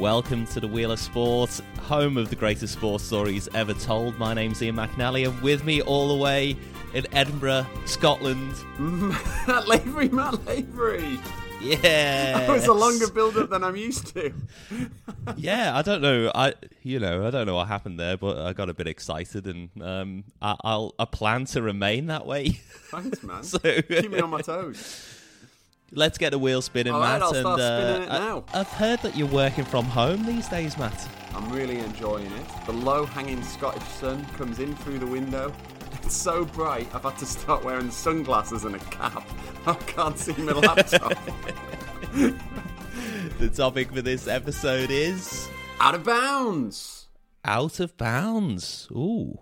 Welcome to the Wheel of Sport, home of the greatest sports stories ever told. My name's Ian McNally, and with me all the way in Edinburgh, Scotland. Matt Lavery, Matt Lavery. Yeah, That was a longer build up than I'm used to. yeah, I don't know. I you know I don't know what happened there, but I got a bit excited, and um, I, I'll I plan to remain that way. Thanks, man. so Keep me on my toes. Let's get the wheel spinning, All Matt. And uh, it now. I, I've heard that you're working from home these days, Matt. I'm really enjoying it. The low hanging Scottish sun comes in through the window. It's so bright, I've had to start wearing sunglasses and a cap. I can't see my laptop. The topic for this episode is Out of bounds. out of bounds. Ooh,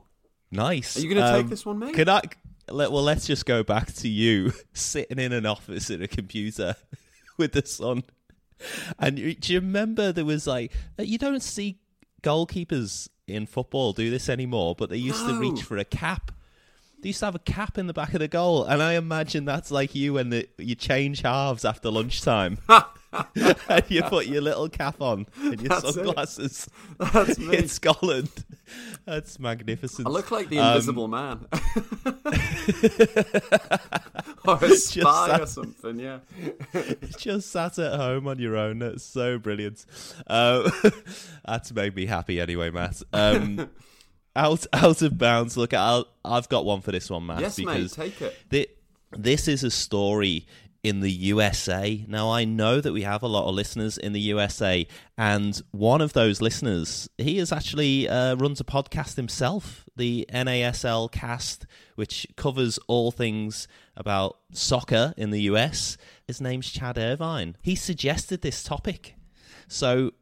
nice. Are you gonna take Um, this one, mate? Can I? Let, well, let's just go back to you sitting in an office at a computer with the sun. And do you remember there was like you don't see goalkeepers in football do this anymore, but they used to reach for a cap. They used to have a cap in the back of the goal, and I imagine that's like you when the, you change halves after lunchtime, and you put your little cap on and your That's it. sunglasses That's me. in Scotland. That's magnificent. I look like the Um, invisible man. or a spy that- or something, yeah. just sat at home on your own. That's so brilliant. Um, that's made me happy anyway, Matt. Um, out out of bounds. Look, I'll, I've got one for this one, Matt. Yes, mate, take it. thi- this is a story in the USA. Now, I know that we have a lot of listeners in the USA, and one of those listeners, he is actually uh, runs a podcast himself, the NASL Cast, which covers all things about soccer in the US. His name's Chad Irvine. He suggested this topic. So,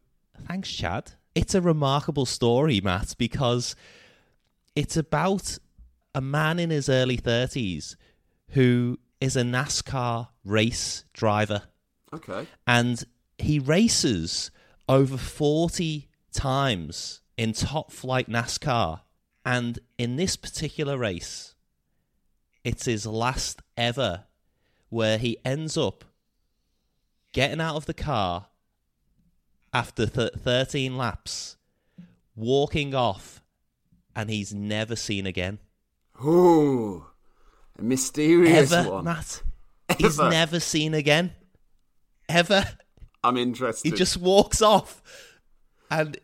thanks, Chad. It's a remarkable story, Matt, because it's about a man in his early 30s who is a NASCAR race driver Okay. and he races over 40 times in top flight NASCAR. And in this particular race, it's his last ever where he ends up getting out of the car after th- 13 laps, walking off, and he's never seen again. Ooh, a mysterious Ever, one. Matt. He's Ever. never seen again. Ever. I'm interested. He just walks off, and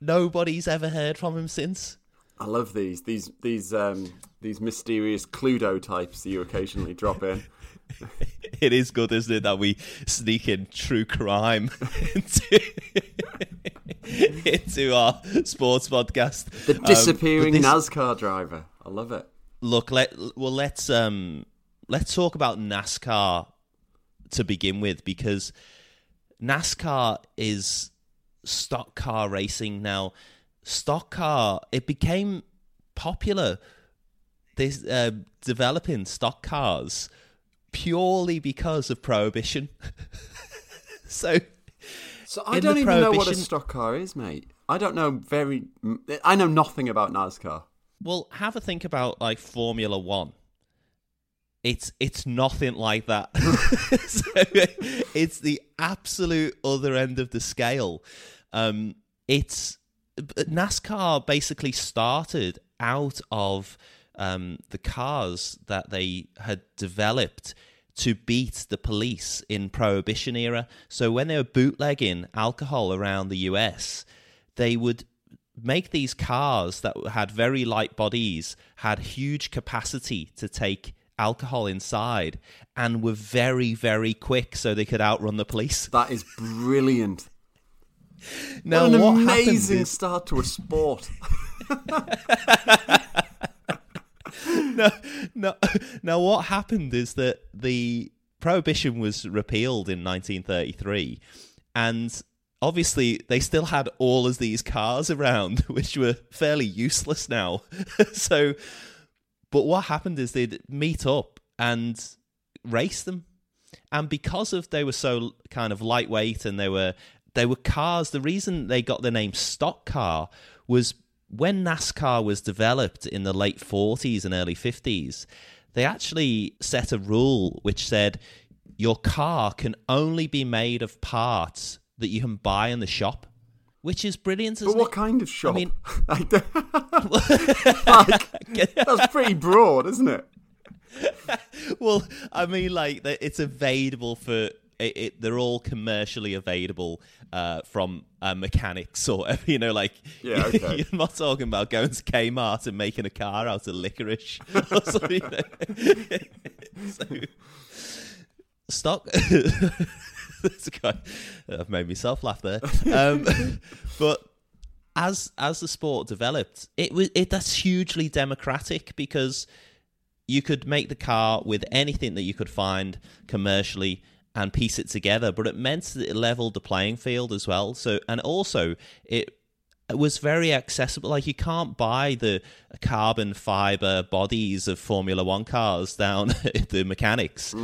nobody's ever heard from him since. I love these these these um these mysterious Cluedo types that you occasionally drop in. It is good, isn't it, that we sneak in true crime into, into our sports podcast. The Um, disappearing this- NASCAR driver. I love it. Look let well let's um let's talk about NASCAR to begin with because NASCAR is stock car racing now stock car it became popular this uh, developing stock cars purely because of prohibition so So I don't even know what a stock car is, mate. I don't know very. I know nothing about NASCAR. Well, have a think about like Formula One. It's it's nothing like that. it's the absolute other end of the scale. Um, it's NASCAR basically started out of um, the cars that they had developed to beat the police in prohibition era. So when they were bootlegging alcohol around the US, they would make these cars that had very light bodies, had huge capacity to take alcohol inside, and were very, very quick so they could outrun the police. That is brilliant. Now, what an what amazing is, start to a sport. no, no, now what happened is that the prohibition was repealed in 1933, and obviously they still had all of these cars around, which were fairly useless now. so, but what happened is they'd meet up and race them, and because of they were so kind of lightweight and they were they were cars. The reason they got the name stock car was when NASCAR was developed in the late 40s and early 50s. They actually set a rule which said your car can only be made of parts that you can buy in the shop. which is brilliant. But Isn't what it? kind of shop? I don't- like, that's pretty broad, isn't it? well, I mean, like it's available for it, it, they're all commercially available uh, from uh, mechanics or you know, like Yeah, okay. you're not talking about going to Kmart and making a car out of licorice or something. so, stock. That's quite, I've made myself laugh there. Um, but as as the sport developed, it was it that's hugely democratic because you could make the car with anything that you could find commercially and piece it together but it meant that it leveled the playing field as well. So and also it it was very accessible. Like you can't buy the carbon fiber bodies of formula 1 cars down at the mechanics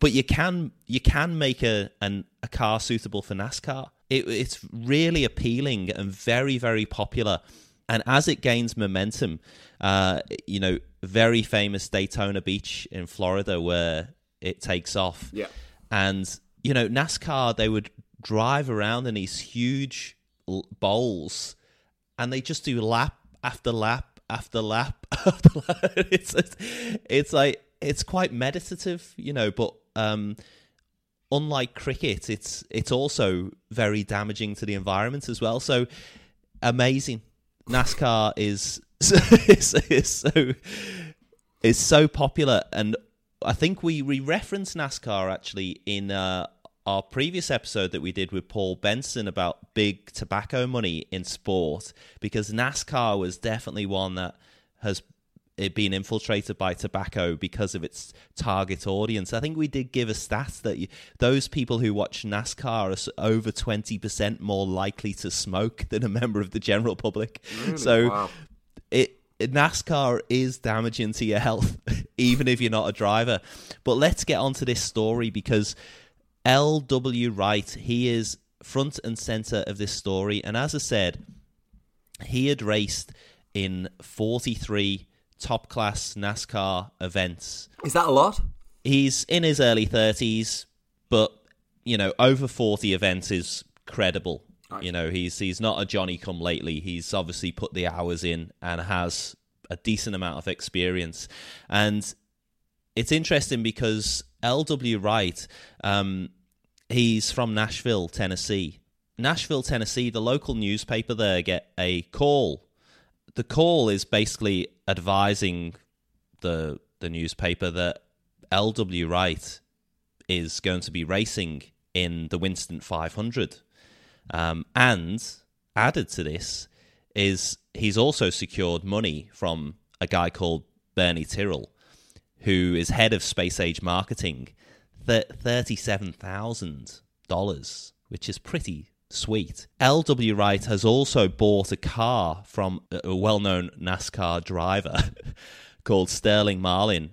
but you can you can make a an, a car suitable for NASCAR it, it's really appealing and very very popular and as it gains momentum, uh, you know, very famous Daytona Beach in Florida where it takes off. Yeah. And, you know, NASCAR, they would drive around in these huge bowls and they just do lap after lap after lap after lap. It's, it's, it's like, it's quite meditative, you know, but, um, unlike cricket, it's, it's also very damaging to the environment as well. So amazing. NASCAR is is, is so is so popular, and I think we we referenced NASCAR actually in uh, our previous episode that we did with Paul Benson about big tobacco money in sport, because NASCAR was definitely one that has it being infiltrated by tobacco because of its target audience. I think we did give a stat that you, those people who watch NASCAR are over 20% more likely to smoke than a member of the general public. So Wow. it NASCAR is damaging to your health, even if you're not a driver. But let's get on to this story because L.W. Wright, he is front and center of this story. And as I said, he had raced in 43 top class NASCAR events. Is that a lot? He's in his early 30s, but, you know, over 40 events is credible. You know, he's he's not a Johnny come lately. He's obviously put the hours in and has a decent amount of experience. And it's interesting because L.W. Wright, um, he's from Nashville, Tennessee. Nashville, Tennessee, the local newspaper there get a call. The call is basically advising the the newspaper that L.W. Wright is going to be racing in the Winston 500. Um, and added to this is he's also secured money from a guy called Bernie Tyrrell, who is head of Space Age Marketing, $37,000, which is pretty sweet. LW Wright has also bought a car from a- well known NASCAR driver called Sterling Marlin,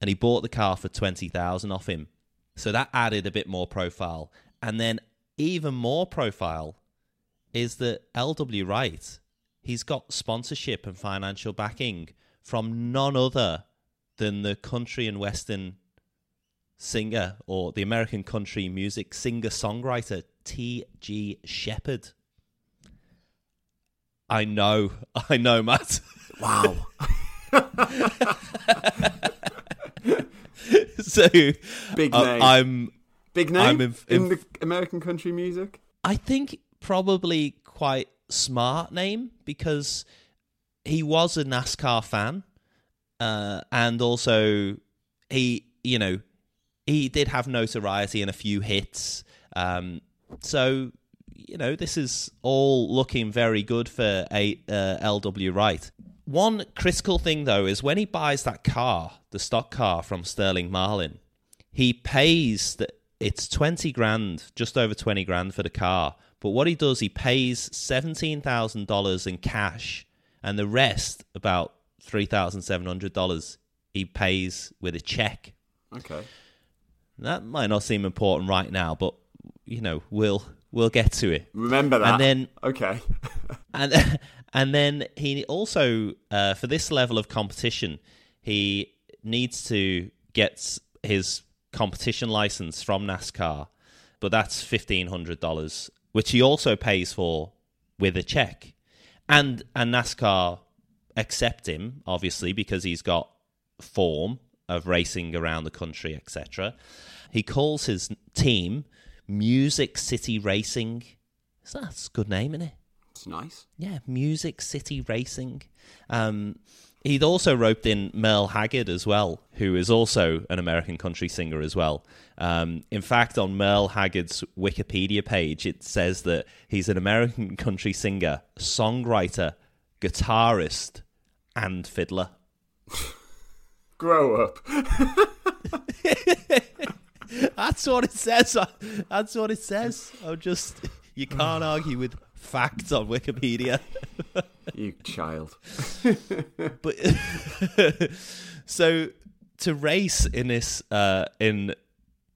and he bought the car for 20000 off him. So that added a bit more profile. And then even more profile is that LW Wright, he's got sponsorship and financial backing from none other than the country and western singer or the American country music singer songwriter T.G. Sheppard. I know, I know, Matt. Wow. so Big uh, name. I'm Big name I'm in, in- in- the American country music. I think probably quite smart name because he was a NASCAR fan, uh, and also he, you know, he did have notoriety and a few hits. Um, so you know, this is all looking very good for a uh, LW Wright. One critical thing though is when he buys that car, the stock car from Sterling Marlin, he pays that it's 20 grand, just over 20 grand for the car. But what he does, he pays $17,000 in cash, and the rest, about $3,700, he pays with a check. Okay. That might not seem important right now, but you know, we'll we'll get to it. Remember that. And then okay. and and then he also uh, for this level of competition he needs to get his competition license from NASCAR, but that's fifteen hundred dollars, which he also pays for with a check, and and NASCAR accept him obviously because he's got form of racing around the country, etc. He calls his team Music City Racing. So that's a good name, isn't it? It's nice. Yeah, Music City Racing. Um, he'd also roped in Merle Haggard as well, who is also an American country singer as well. Um, in fact, on Merle Haggard's Wikipedia page, it says that he's an American country singer, songwriter, guitarist, and fiddler. Grow up. That's what it says. That's what it says. I'm just you can't argue with facts on Wikipedia. you child. but so to race in this uh, in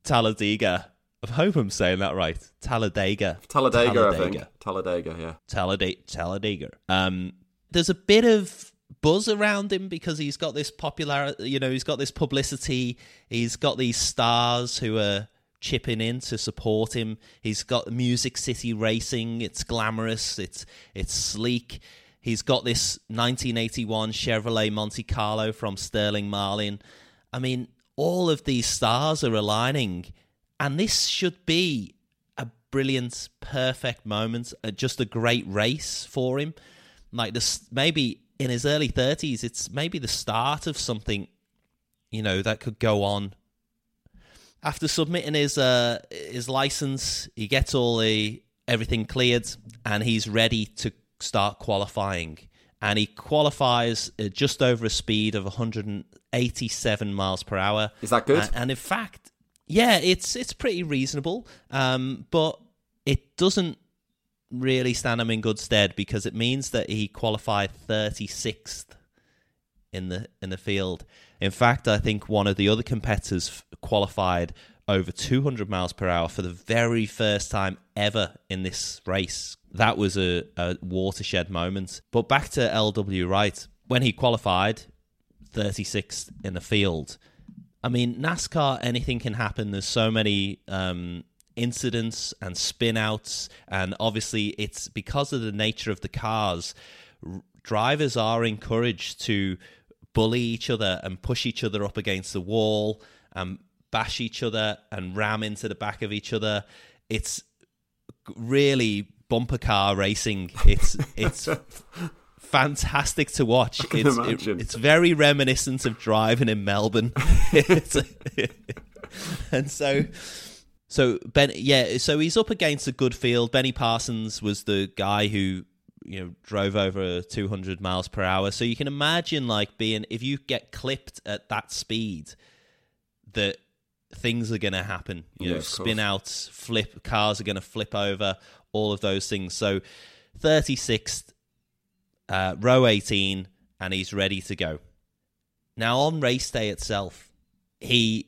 Talladega. I hope I'm saying that right. Talladega. Talladega, Talladega. I think. Talladega, yeah. Talladega. Talladega. Um, there's a bit of buzz around him because he's got this popularity, you know, he's got this publicity. He's got these stars who are chipping in to support him. He's got Music City Racing. It's glamorous. It's it's sleek. He's got this 1981 Chevrolet Monte Carlo from Sterling Marlin. I mean, all of these stars are aligning, and this should be a brilliant, perfect moment. Uh, just a great race for him. Like this, maybe in his early 30s, it's maybe the start of something, you know, that could go on. After submitting his uh, his license, he gets all the everything cleared, and he's ready to start qualifying. And he qualifies just over a speed of 187 miles per hour. Is that good? And, and in fact, yeah, it's it's pretty reasonable. Um, but it doesn't really stand him in good stead because it means that he qualified 36th in the in the field. In fact, I think one of the other competitors qualified over 200 miles per hour for the very first time ever in this race. That was a, a watershed moment. But back to LW Wright. When he qualified 36th in the field, I mean, NASCAR, anything can happen. There's so many um, incidents and spinouts, and obviously it's because of the nature of the cars. R- drivers are encouraged to bully each other and push each other up against the wall and bash each other and ram into the back of each other. It's really bumper car racing. It's it's fantastic to watch. It's it, it's very reminiscent of driving in Melbourne. and so so Ben, yeah, so he's up against a good field. Benny Parsons was the guy who you know drove over 200 miles per hour. So you can imagine like being if you get clipped at that speed, that things are going to happen. You yeah, know, spin outs, flip cars are going to flip over, all of those things. So 36th, uh, row 18, and he's ready to go. Now on race day itself, he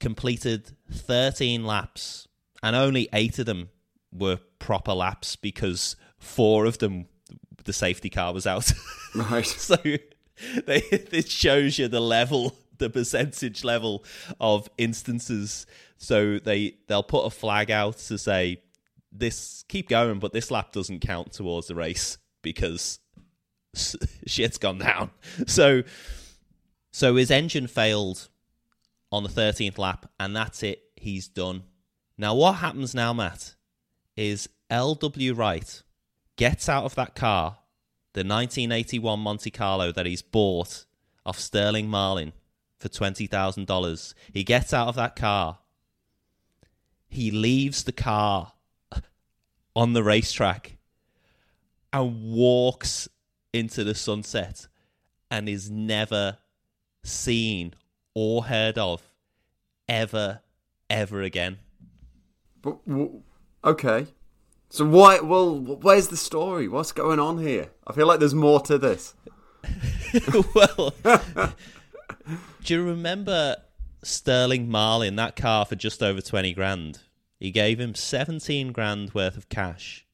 completed 13 laps, and only eight of them were proper laps because four of them the safety car was out. Right. so they, it shows you the level, the percentage level of instances. So they they'll put a flag out to say this keep going, but this lap doesn't count towards the race because shit's gone down. So so his engine failed on the 13th lap, and that's it. He's done. Now, what happens now, Matt, is LW Wright gets out of that car, the 1981 Monte Carlo that he's bought off Sterling Marlin for $20,000. He gets out of that car. He leaves the car on the racetrack and walks into the sunset and is never seen or heard of ever, ever again. But okay, so why? Well, where's the story? What's going on here? I feel like there's more to this. well, do you remember Sterling Marlin that car for just over twenty grand? He gave him seventeen grand worth of cash.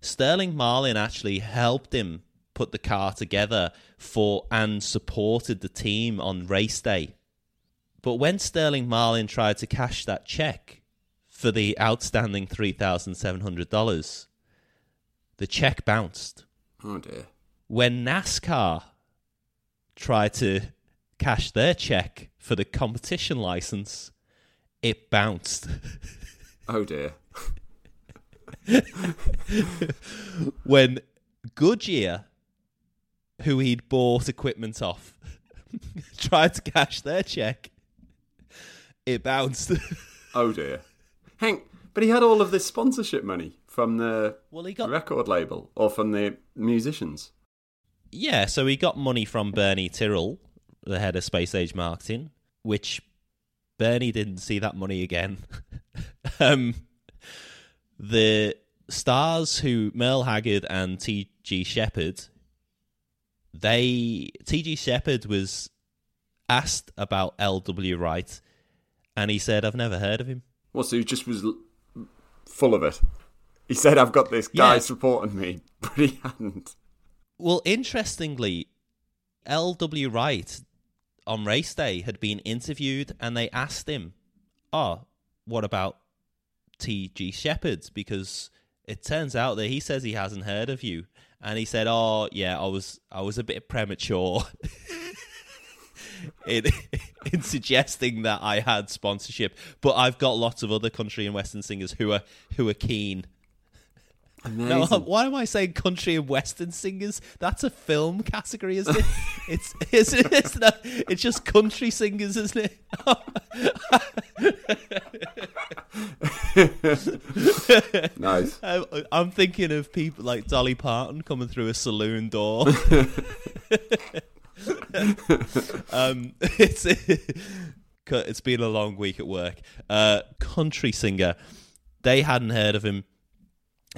Sterling Marlin actually helped him put the car together for and supported the team on race day but when Sterling Marlin tried to cash that check for the outstanding $3,700, the the check bounced. Oh dear. When NASCAR tried to cash their check for the competition license, it bounced. Oh dear. when Goodyear, who he'd bought equipment off, tried to cash their check, it bounced. Oh dear. Hank, but he had all of this sponsorship money from the well, he got record label or from the musicians. yeah, so he got money from Bernie Tyrrell, the head of Space Age Marketing, which Bernie didn't see that money again. um, the stars who Merle Haggard and T.G. Sheppard, they T.G. Sheppard was asked about L.W. Wright, and he said, "I've never heard of him." Well, so he just was l- full of it. He said, "I've got this guy Yeah. supporting me," but he hadn't. Well, interestingly, L.W. Wright on race day had been interviewed, and they asked him, "Oh, what about T.G. Sheppard?" Because it turns out that he says he hasn't heard of you, and he said, "Oh, yeah, I was, I was a bit premature." In, in suggesting that I had sponsorship, but I've got lots of other country and western singers who are who are keen. No, Amazing. why am I saying country and western singers? That's a film category, isn't it? it's it's it's, not, it's just country singers, isn't it? nice. I'm, I'm thinking of people like Dolly Parton coming through a saloon door. um, it's it's been a long week at work. Uh, country singer, they hadn't heard of him.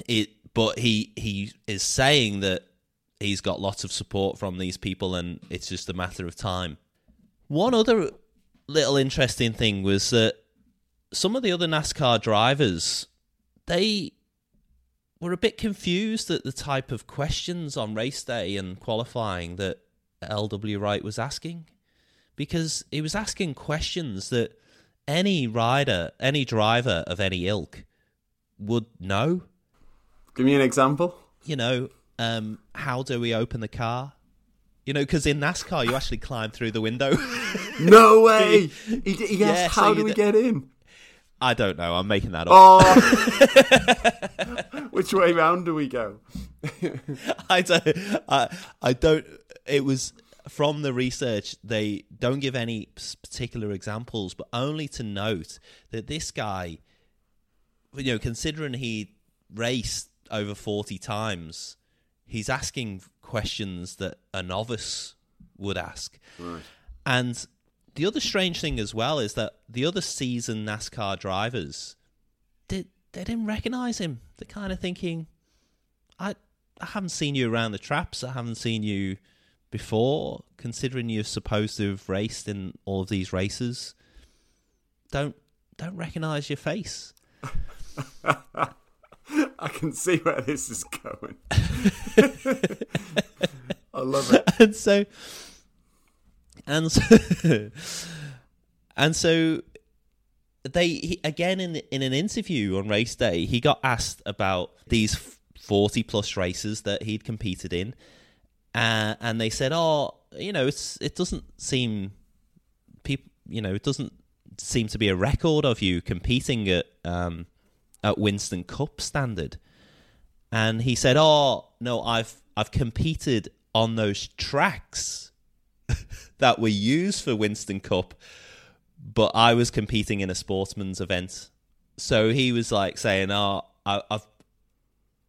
It, but he he is saying that he's got lots of support from these people, and it's just a matter of time. One other little interesting thing was that some of the other NASCAR drivers they were a bit confused at the type of questions on race day and qualifying that LW Wright was asking because he was asking questions that any rider, any driver of any ilk would know. Give me an example. You know, um, how do we open the car? You know, because in NASCAR you actually climb through the window. No way. He, d- he Yeah, asked, so "How do we d- get in?" I don't know. I'm making that up. Oh, which way round do we go? I don't. I, I don't. It was from the research. They don't give any particular examples, but only to note that this guy, you know, considering he raced over forty times, he's asking questions that a novice would ask. Right. And the other strange thing as well is that the other seasoned NASCAR drivers did they didn't recognize him. They're kind of thinking, I I haven't seen you around the traps. I haven't seen you before. Considering you're supposed to have raced in all of these races, don't don't recognize your face. I can see where this is going. I love it. and so and so, and so they he, again in in an interview on race day he got asked about these 40 plus races that he'd competed in uh, and they said oh you know it's it doesn't seem people you know it doesn't seem to be a record of you competing at um at Winston Cup standard and he said oh no I've I've competed on those tracks that were used for Winston Cup, but I was competing in a sportsman's event. So he was like saying, "Oh, I, I've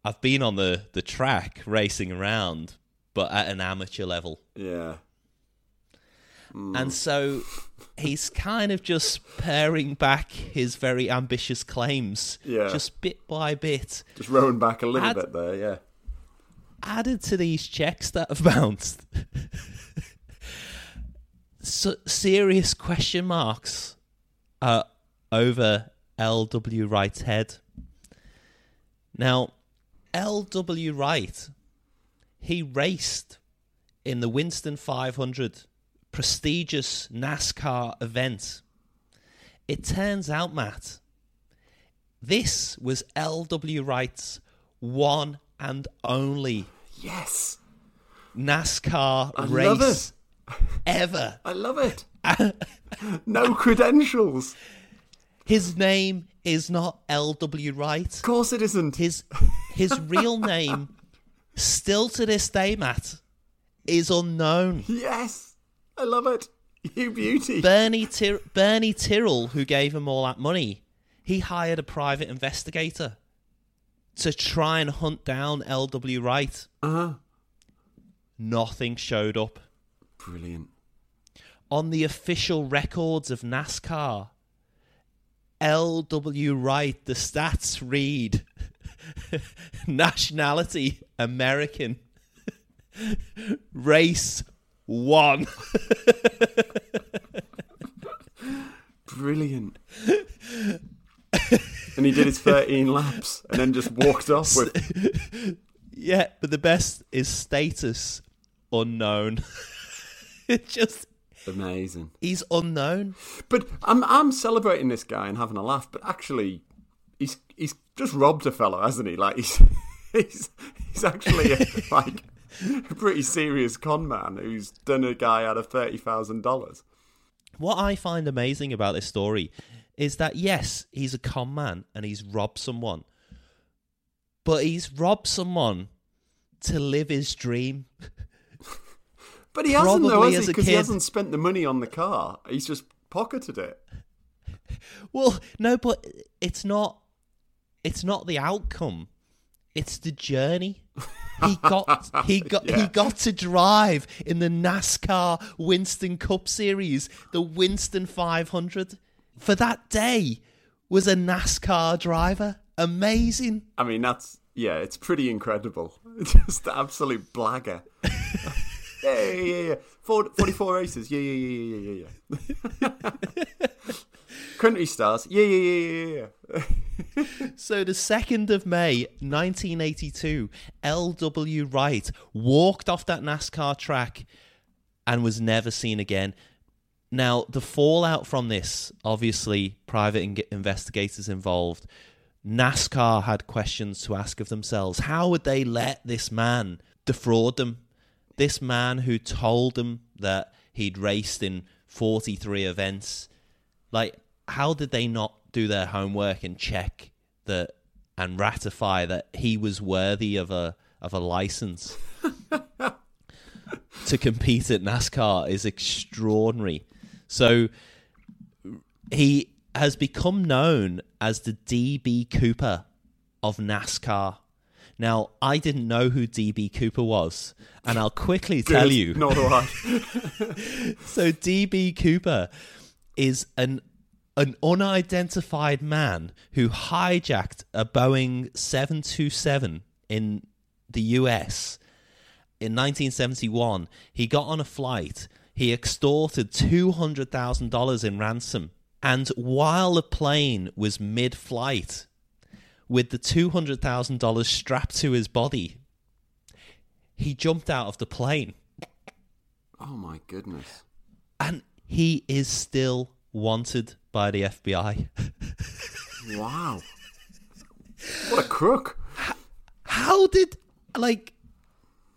I've been on the the track racing around, but at an amateur level." Yeah. And so he's kind of just paring back his very ambitious claims, Yeah. just bit by bit, Just rowing back a little Had- bit there, yeah. added to these checks that have bounced. so, serious question marks uh, over L.W. Wright's head. Now, L.W. Wright, he raced in the Winston 500 prestigious NASCAR event. It turns out, Matt, this was L.W. Wright's one and only Yes. NASCAR I race ever. I love it. no credentials. His name is not L.W. Wright. Of course it isn't. His his real name, still to this day, Matt, is unknown. Yes. I love it. You beauty. Bernie Tir- Bernie Tyrrell, who gave him all that money, he hired a private investigator to try and hunt down L.W. Wright. Uh-huh. Nothing showed up. Brilliant. On the official records of NASCAR, L.W. Wright, the stats read nationality American, race one. Brilliant. and he did his 13 laps and then just walked off with. Yeah, but the best is status unknown. it just Amazing. he's unknown. But I'm I'm celebrating this guy and having a laugh, but actually, he's he's just robbed a fellow, hasn't he? Like he's he's he's actually a, like a pretty serious con man who's done a guy out of thirty thousand dollars. What I find amazing about this story is that yes, he's a con man and he's robbed someone, but he's robbed someone to live his dream. But he hasn't though, has as he? Because he hasn't spent the money on the car. He's just pocketed it. Well, no, but it's not. It's not the outcome. It's the journey. He got he got he got to drive in the NASCAR Winston Cup Series, the Winston 500. For that day, was a NASCAR driver. Amazing. I mean, that's yeah, it's pretty incredible. Just absolute blagger. yeah, yeah, yeah, yeah. Four, 44 races. Yeah, yeah, yeah, yeah, yeah, yeah, yeah. Country stars. Yeah, yeah, yeah, yeah, yeah. So the 2nd of May 1982, L.W. Wright walked off that NASCAR track and was never seen again. Now, the fallout from this, obviously, private in- investigators involved. NASCAR had questions to ask of themselves. How would they let this man defraud them? This man who told them that he'd raced in 43 events. Like, how did they not do their homework and check that and ratify that he was worthy of a of a license to compete at NASCAR is extraordinary. So he has become known as the DB Cooper of NASCAR. Now, I didn't know who DB Cooper was, and I'll quickly tell you. Nor do I. So DB Cooper is an an unidentified man who hijacked a Boeing 727 in the US in 1971. He got on a flight, he extorted $200,000 in ransom, and while the plane was mid-flight with the $200,000 strapped to his body, he jumped out of the plane Oh my goodness. and he is still wanted by the FBI. Wow. What a crook. How did like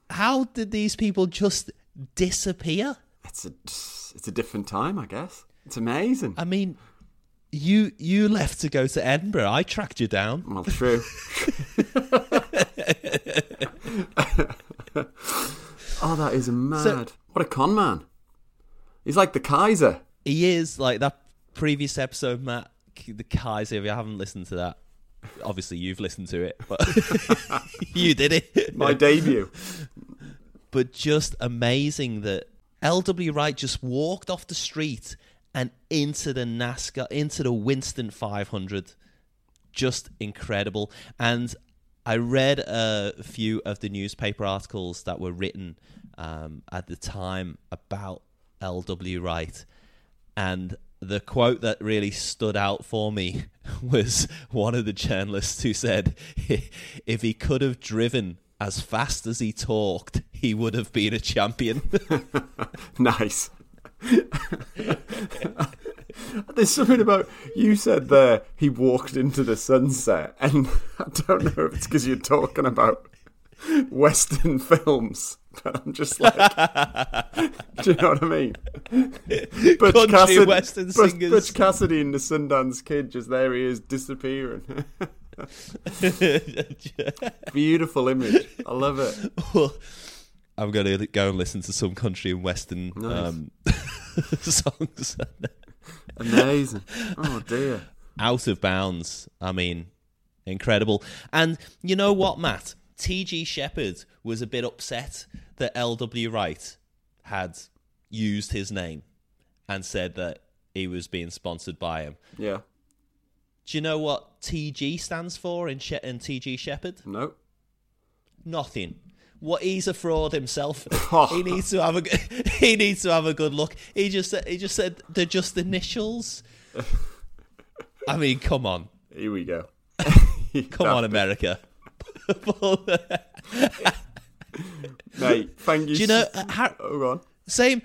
how did these people just disappear? It's a it's a different time, I guess. It's amazing. I mean, you you left to go to Edinburgh. I tracked you down. Well, true. oh, that is mad. what a con man. He's like the Kaiser. He is like that previous episode, Matt. The Kaiser. If you haven't listened to that, obviously you've listened to it, but you did it. My debut. but just amazing that LW Wright just walked off the street and into the NASCAR, into the Winston 500. Just incredible. And I read a few of the newspaper articles that were written um, at the time about LW Wright. And the quote that really stood out for me was one of the journalists who said, if he could have driven as fast as he talked, he would have been a champion. Nice. There's something about you said there. He walked into the sunset, and I don't know if it's because you're talking about Western films, but I'm just like, do you know what I mean? Butch Country Cassidy, Western Butch, singers. Butch Cassidy and the Sundance Kid, just there he is disappearing. Beautiful image. I love it. Well, I'm going to go and listen to some country and western Nice. um, songs. Amazing. Oh dear. Out of bounds. I mean, incredible. And you know what, Matt? T.G. Sheppard was a bit upset that L.W. Wright had used his name and said that he was being sponsored by him. Yeah. Do you know what T.G. stands for in, she- in T.G. Sheppard? No. Nothing. What he's a fraud himself. He needs to have a g- he needs to have a good look. He just he just said they're just initials. I mean, come on, Here we go. come on, America. Mate, thank you. Do you know uh, Har- Oh, go on. same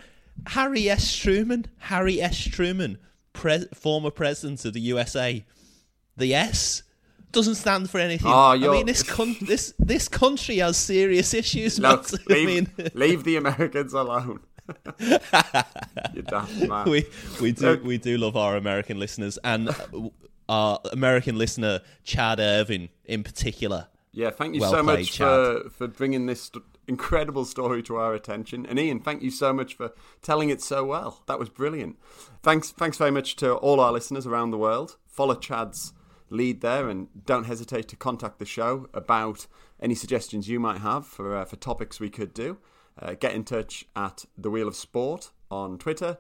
Harry S. Truman? Harry S. Truman, pre- former president of the USA. The S doesn't stand for anything. Oh, I mean, this con- this this country has serious issues. Look, Matt. I leave, mean, leave the Americans alone. you daft man. we we do Look. we do love our American listeners and uh, our American listener Chad Irvin in particular. Yeah, thank you Well so played, much for, for bringing this st- incredible story to our attention. And Ian, thank you so much for telling it so well. That was brilliant. Thanks, thanks very much to all our listeners around the world. Follow Chad's lead there, and don't hesitate to contact the show about any suggestions you might have for uh, for topics we could do. Uh, get in touch at the Wheel of Sport on Twitter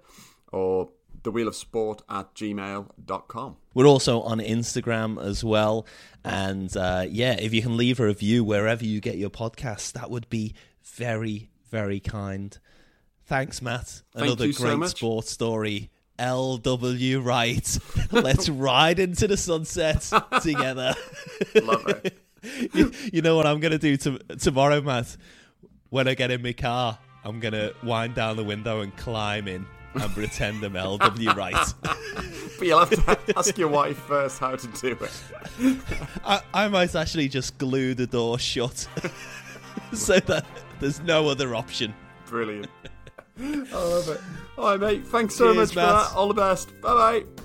or the Wheel of Sport at gmail.com. We're also on Instagram as well, and uh, yeah, if you can leave a review wherever you get your podcasts, that would be very very kind. Thanks, Matt. Thank Another so great much. sports story. L.W. Wright. Let's ride into the sunset together. Love it. you, you know what I'm gonna do to, tomorrow, Matt? When I get in my car, I'm gonna wind down the window and climb in and pretend I'm L.W. Wright. But you'll have to ask your wife first how to do it. I, I might actually just glue the door shut so that there's no other option. Brilliant. I love it. All right, mate. Thanks so Cheers, much for Matt. that. All the best. Bye bye.